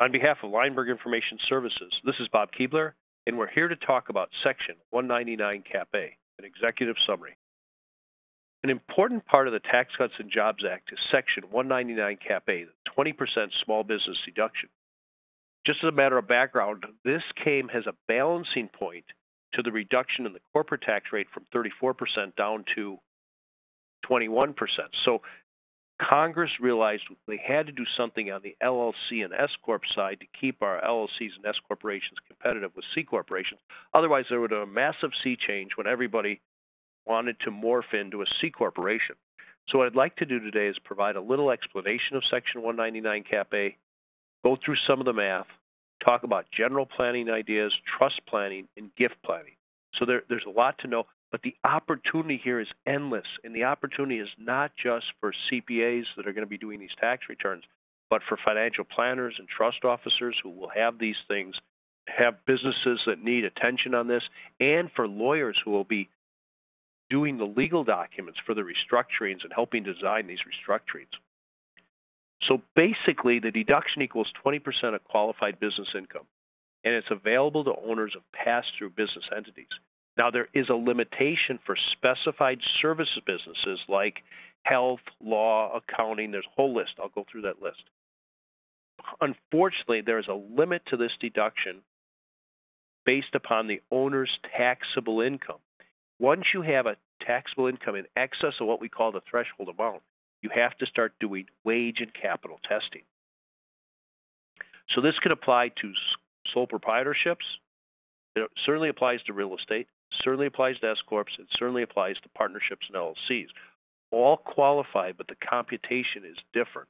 On behalf of Leimberg Information Services, this is Bob Keebler, and we're here to talk about Section 199 Cap A, an executive summary. An important part of the Tax Cuts and Jobs Act is Section 199 Cap A, the 20% small business deduction. Just as a matter of background, this came as a balancing point to the reduction in the corporate tax rate from 34% down to 21%. So Congress realized they had to do something on the LLC and S Corp side to keep our LLCs and S corporations competitive with C corporations. Otherwise, there would have a massive sea change when everybody wanted to morph into a C corporation. So what I'd like to do today is provide a little explanation of Section 199 Cap A, go through some of the math, talk about general planning ideas, trust planning, and gift planning. So there, there's a lot to know. But the opportunity here is endless, and the opportunity is not just for CPAs that are going to be doing these tax returns, but for financial planners and trust officers who will have these things, have businesses that need attention on this, and for lawyers who will be doing the legal documents for the restructurings and helping design these restructurings. So basically, the deduction equals 20% of qualified business income, and it's available to owners of pass-through business entities. Now, there is a limitation for specified services businesses like health, law, accounting. There's a whole list. I'll go through that list. Unfortunately, there is a limit to this deduction based upon the owner's taxable income. Once you have a taxable income in excess of what we call the threshold amount, you have to start doing wage and capital testing. So this could apply to sole proprietorships. It certainly applies to real estate certainly applies to S corps. It certainly applies to partnerships and LLCs. All qualify, but the computation is different.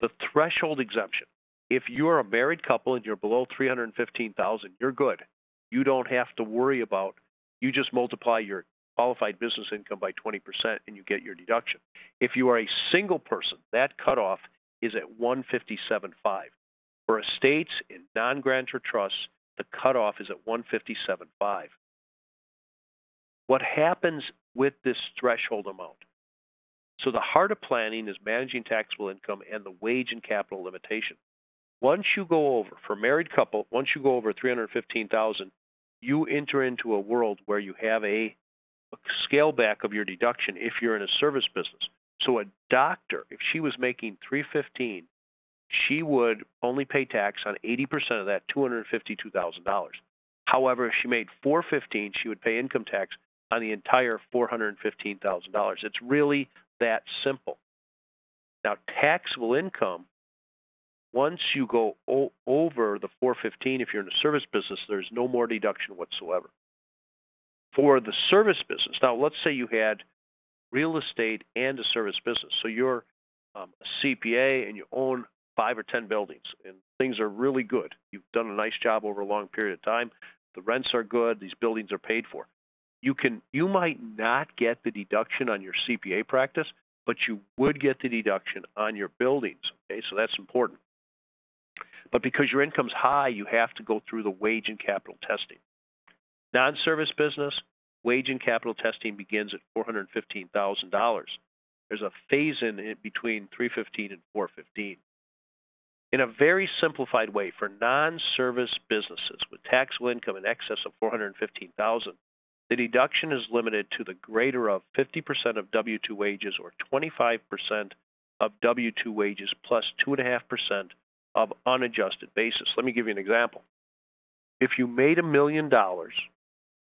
The threshold exemption. If you're a married couple and you're below 315,000, you're good. You don't have to worry about. You just multiply your qualified business income by 20% and you get your deduction. If you are a single person, that cutoff is at 157.5. For estates in non-grantor trusts, the cutoff is at 157.5. What happens with this threshold amount? So the heart of planning is managing taxable income and the wage and capital limitation. Once you go over, for married couple, once you go over 315,000, you enter into a world where you have a, a scale back of your deduction if you're in a service business. So a doctor, if she was making 315, she would only pay tax on 80% of that $252,000. However, if she made 415, she would pay income tax on the entire $415,000. It's really that simple. Now, taxable income, once you go o- over the 415, if you're in a service business, there's no more deduction whatsoever. For the service business, now let's say you had real estate and a service business. So you're um, a CPA and you own five or 10 buildings and things are really good. You've done a nice job over a long period of time. The rents are good. These buildings are paid for. You can, you might not get the deduction on your CPA practice, but you would get the deduction on your buildings. Okay, so that's important. But because your income's high, you have to go through the wage and capital testing. Non-service business, wage and capital testing begins at $415,000. There's a phase in between 315 and 415. In a very simplified way, for non-service businesses with taxable income in excess of 415,000, the deduction is limited to the greater of 50% of W-2 wages or 25% of W-2 wages plus 2.5% of unadjusted basis. Let me give you an example. If you made a million dollars,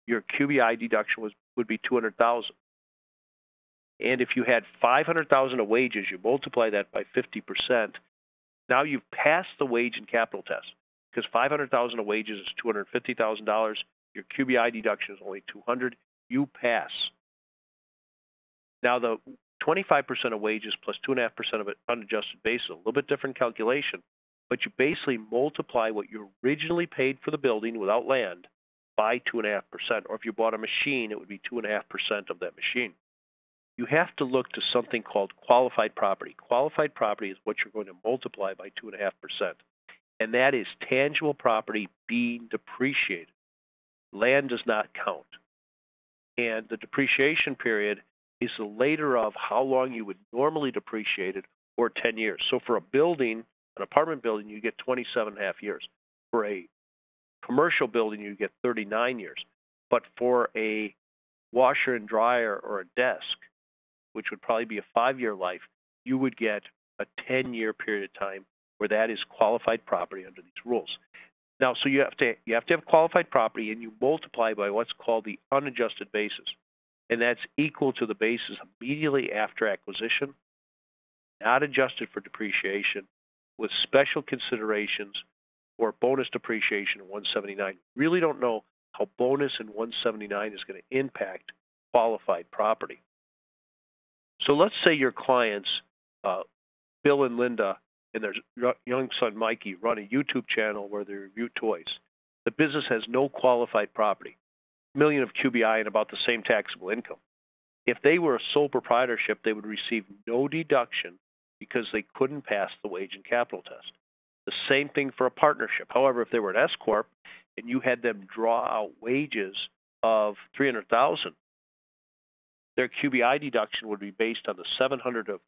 your QBI deduction was, would be 200,000. And if you had 500,000 of wages, you multiply that by 50%, now you've passed the wage and capital test because 500,000 of wages is $250,000. Your QBI deduction is only 200. You pass. Now the 25% of wages plus 2.5% of it unadjusted basis, a little bit different calculation, but you basically multiply what you originally paid for the building without land by 2.5%. Or if you bought a machine, it would be 2.5% of that machine you have to look to something called qualified property. Qualified property is what you're going to multiply by 2.5%. And that is tangible property being depreciated. Land does not count. And the depreciation period is the later of how long you would normally depreciate it or 10 years. So for a building, an apartment building, you get 27 and a half years. For a commercial building, you get 39 years. But for a washer and dryer or a desk, which would probably be a five-year life, you would get a 10-year period of time where that is qualified property under these rules. Now, so you have to you have to have qualified property, and you multiply by what's called the unadjusted basis, and that's equal to the basis immediately after acquisition, not adjusted for depreciation, with special considerations or bonus depreciation in 179. Really don't know how bonus in 179 is going to impact qualified property. So let's say your clients, uh, Bill and Linda, and their young son Mikey run a YouTube channel where they review toys. The business has no qualified property, million of QBI and about the same taxable income. If they were a sole proprietorship, they would receive no deduction because they couldn't pass the wage and capital test. The same thing for a partnership. However, if they were an S corp and you had them draw out wages of 300,000, their QBI deduction would be based on the 700 of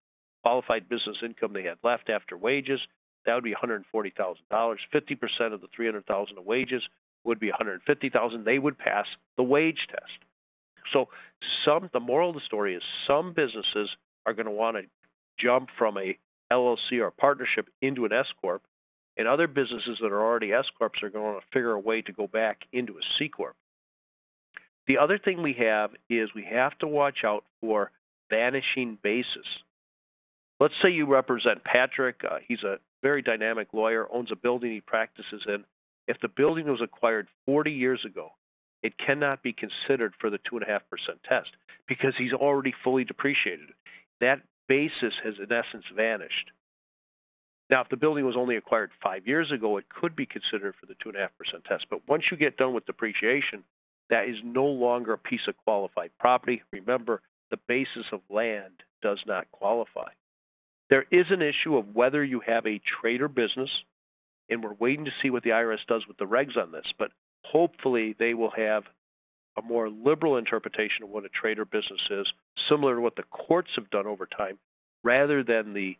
qualified business income they had left after wages. That would be $140,000. 50% of the 300,000 of wages would be 150,000. They would pass the wage test. So some the moral of the story is some businesses are going to want to jump from a LLC or a partnership into an S corp, and other businesses that are already S corps are going to to figure a way to go back into a C corp. The other thing we have is we have to watch out for vanishing basis. Let's say you represent Patrick. Uh, he's a very dynamic lawyer, owns a building he practices in. If the building was acquired 40 years ago, it cannot be considered for the 2.5% test because he's already fully depreciated. That basis has in essence vanished. Now, if the building was only acquired five years ago, it could be considered for the 2.5% test. But once you get done with depreciation, that is no longer a piece of qualified property. Remember, the basis of land does not qualify. There is an issue of whether you have a trade or business, and we're waiting to see what the IRS does with the regs on this, but hopefully they will have a more liberal interpretation of what a trade or business is, similar to what the courts have done over time, rather than the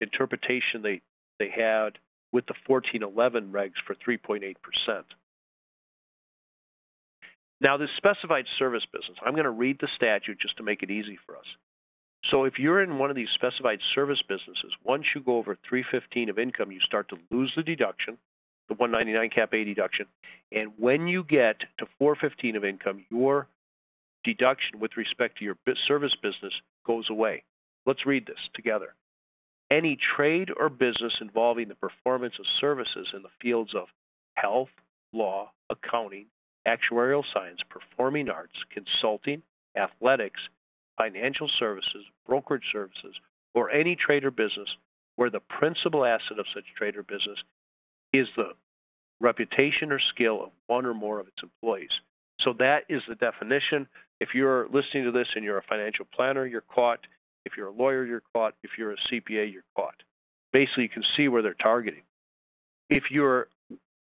interpretation they, they had with the 1411 regs for 3.8%. Now, this specified service business, I'm going to read the statute just to make it easy for us. So if you're in one of these specified service businesses, once you go over 315 of income, you start to lose the deduction, the 199 cap A deduction. And when you get to 415 of income, your deduction with respect to your service business goes away. Let's read this together. Any trade or business involving the performance of services in the fields of health, law, accounting, actuarial science, performing arts, consulting, athletics, financial services, brokerage services, or any trade or business where the principal asset of such trade or business is the reputation or skill of one or more of its employees. So that is the definition. If you're listening to this and you're a financial planner, you're caught. If you're a lawyer, you're caught. If you're a CPA, you're caught. Basically, you can see where they're targeting. If you're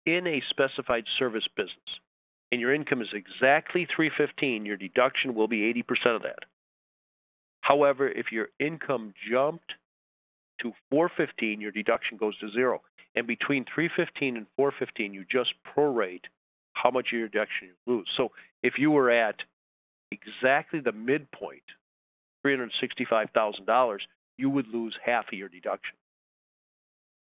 in a specified service business and your income is exactly 315, your deduction will be 80% of that. However, if your income jumped to 415, your deduction goes to zero. And between 315 and 415, you just prorate how much of your deduction you lose. So if you were at exactly the midpoint, $365,000, you would lose half of your deduction.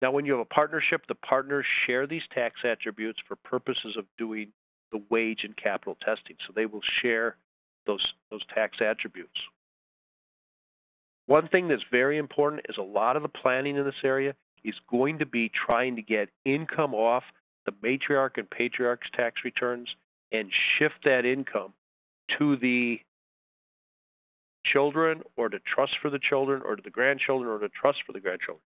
Now, when you have a partnership, the partners share these tax attributes for purposes of doing the wage and capital testing. So they will share those, those tax attributes. One thing that's very important is a lot of the planning in this area is going to be trying to get income off the matriarch and patriarch's tax returns and shift that income to the children or to trust for the children or to the grandchildren or to trust for the grandchildren.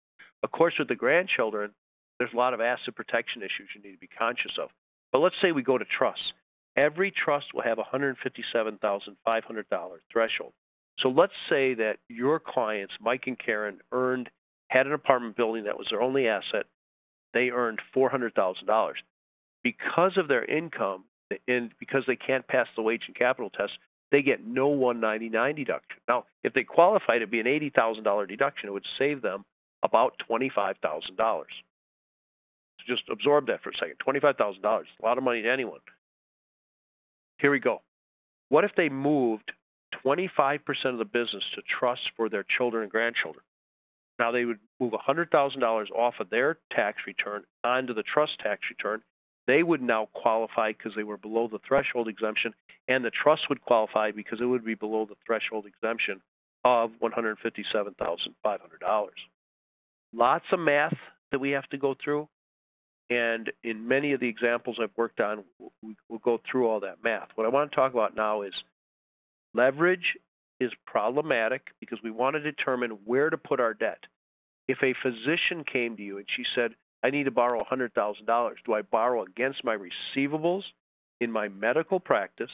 Of course, with the grandchildren, there's a lot of asset protection issues you need to be conscious of. But let's say we go to trusts. Every trust will have a $157,500 threshold. So let's say that your clients, Mike and Karen, earned had an apartment building that was their only asset. They earned $400,000. Because of their income and because they can't pass the wage and capital test, they get no 199 deduction. Now, if they qualified, it'd be an $80,000 deduction. It would save them about $25,000. Just absorb that for a second. $25,000, a lot of money to anyone. Here we go. What if they moved 25% of the business to trust for their children and grandchildren? Now they would move $100,000 off of their tax return onto the trust tax return. They would now qualify because they were below the threshold exemption, and the trust would qualify because it would be below the threshold exemption of $157,500. Lots of math that we have to go through, and in many of the examples I've worked on, we'll go through all that math. What I want to talk about now is leverage is problematic because we want to determine where to put our debt. If a physician came to you and she said, I need to borrow $100,000, do I borrow against my receivables in my medical practice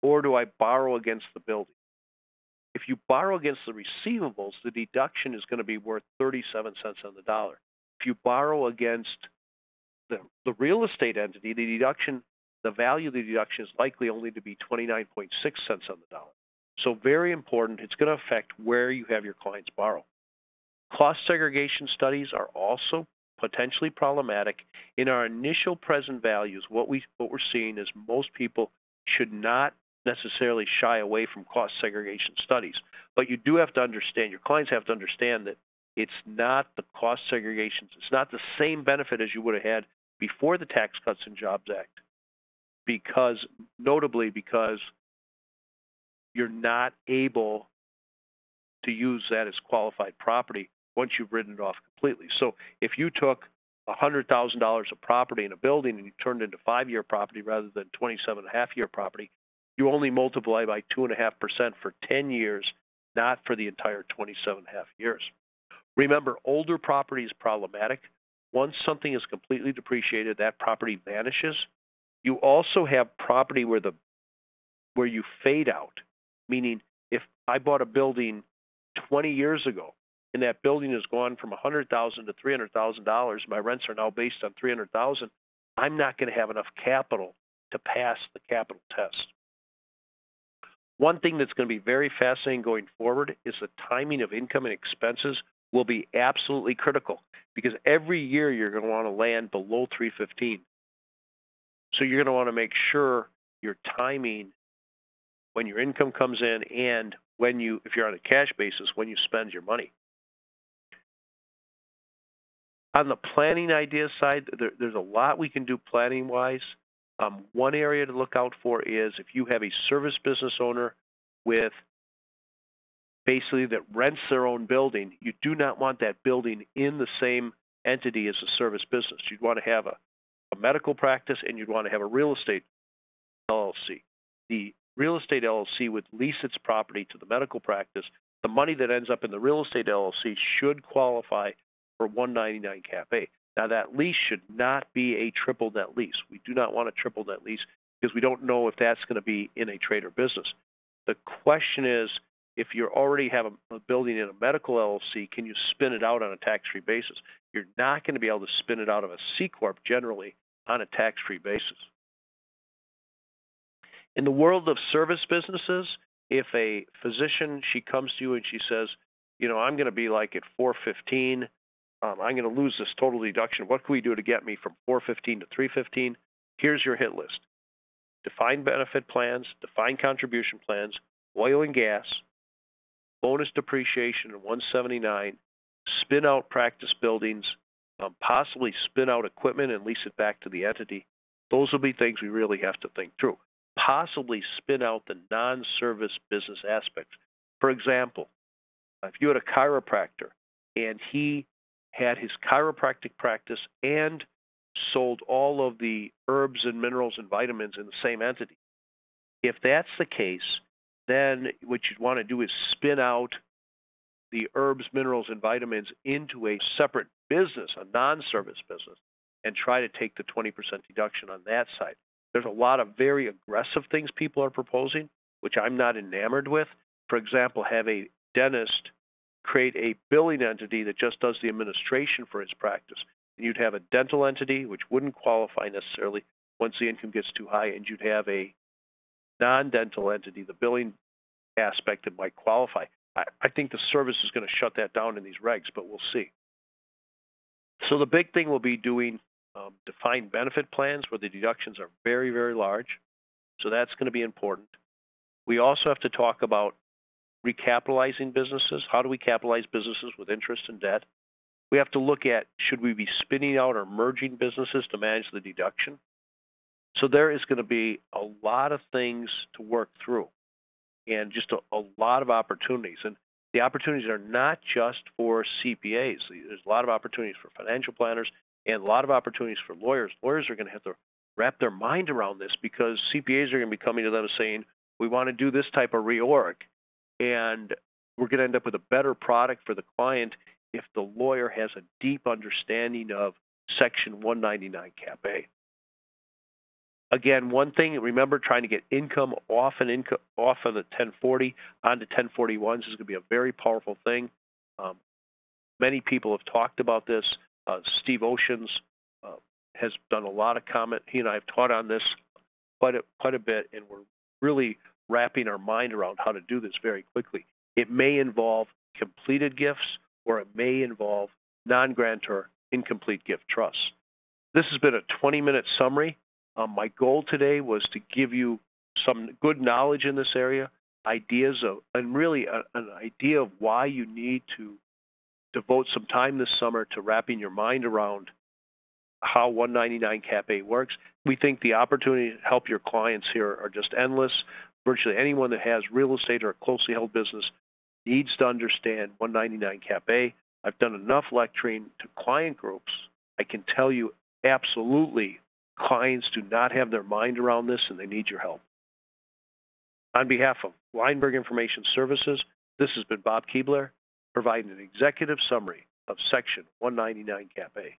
or do I borrow against the building? If you borrow against the receivables, the deduction is going to be worth 37 cents on the dollar. If you borrow against the, the real estate entity, the deduction, the value of the deduction is likely only to be 29.6 cents on the dollar. So very important, it's going to affect where you have your clients borrow. Cost segregation studies are also potentially problematic. In our initial present values, what, we, what we're seeing is most people should not necessarily shy away from cost segregation studies. But you do have to understand, your clients have to understand that it's not the cost segregations, it's not the same benefit as you would have had before the Tax Cuts and Jobs Act. Because, notably because you're not able to use that as qualified property once you've written it off completely. So if you took $100,000 of property in a building and you turned it into five-year property rather than 27 and a half year property, you only multiply by 2.5% for 10 years, not for the entire 27 and a half years. Remember, older property is problematic. Once something is completely depreciated, that property vanishes. You also have property where the where you fade out, meaning if I bought a building 20 years ago and that building has gone from 100,000 to $300,000, my rents are now based on 300,000, I'm not going to have enough capital to pass the capital test. One thing that's going to be very fascinating going forward is the timing of income and expenses will be absolutely critical because every year you're going to want to land below 315. So you're going to want to make sure your timing when your income comes in and when you, if you're on a cash basis, when you spend your money. On the planning idea side, there, there's a lot we can do planning-wise. Um, one area to look out for is if you have a service business owner with basically that rents their own building, you do not want that building in the same entity as a service business. You'd want to have a, a medical practice and you'd want to have a real estate LLC. The real estate LLC would lease its property to the medical practice. The money that ends up in the real estate LLC should qualify for 199 Cap A. Now that lease should not be a triple net lease. We do not want a triple net lease because we don't know if that's going to be in a trade or business. The question is, if you already have a, a building in a medical LLC, can you spin it out on a tax-free basis? You're not going to be able to spin it out of a C Corp generally on a tax-free basis. In the world of service businesses, if a physician, she comes to you and she says, you know, I'm going to be like at 415, um, I'm going to lose this total deduction. What can we do to get me from 415 to 315? Here's your hit list. Defined benefit plans, defined contribution plans, oil and gas, bonus depreciation in 179, spin out practice buildings, um, possibly spin out equipment and lease it back to the entity. Those will be things we really have to think through. Possibly spin out the non-service business aspects. For example, if you had a chiropractor and he had his chiropractic practice and sold all of the herbs and minerals and vitamins in the same entity. If that's the case, then what you'd want to do is spin out the herbs, minerals, and vitamins into a separate business, a non-service business, and try to take the 20% deduction on that side. There's a lot of very aggressive things people are proposing, which I'm not enamored with. For example, have a dentist create a billing entity that just does the administration for his practice. And you'd have a dental entity, which wouldn't qualify necessarily once the income gets too high, and you'd have a non-dental entity, the billing aspect that might qualify. I, I think the service is going to shut that down in these regs, but we'll see. So the big thing will be doing um, defined benefit plans where the deductions are very, very large. So that's going to be important. We also have to talk about recapitalizing businesses. How do we capitalize businesses with interest and debt? We have to look at should we be spinning out or merging businesses to manage the deduction? So there is going to be a lot of things to work through and just a, a lot of opportunities. And the opportunities are not just for CPAs. There's a lot of opportunities for financial planners and a lot of opportunities for lawyers. Lawyers are going to have to wrap their mind around this because CPAs are going to be coming to them saying, we want to do this type of reorg. And we're going to end up with a better product for the client if the lawyer has a deep understanding of Section 199 Cap A. Again, one thing, remember trying to get income off an income off of the 1040 onto 1041s is going to be a very powerful thing. Um, many people have talked about this. Uh, Steve Oshins uh, has done a lot of comment. He and I have taught on this quite a, quite a bit, and we're really wrapping our mind around how to do this very quickly. It may involve completed gifts, or it may involve non-grantor incomplete gift trusts. This has been a 20-minute summary. Um, my goal today was to give you some good knowledge in this area, ideas of, and really a, an idea of why you need to devote some time this summer to wrapping your mind around how 199 Cap A works. We think the opportunity to help your clients here are just endless. Virtually anyone that has real estate or a closely held business needs to understand 199 Cap A. I've done enough lecturing to client groups. I can tell you absolutely clients do not have their mind around this and they need your help. On behalf of Leimberg Information Services, this has been Bob Keebler providing an executive summary of Section 199 Cap A.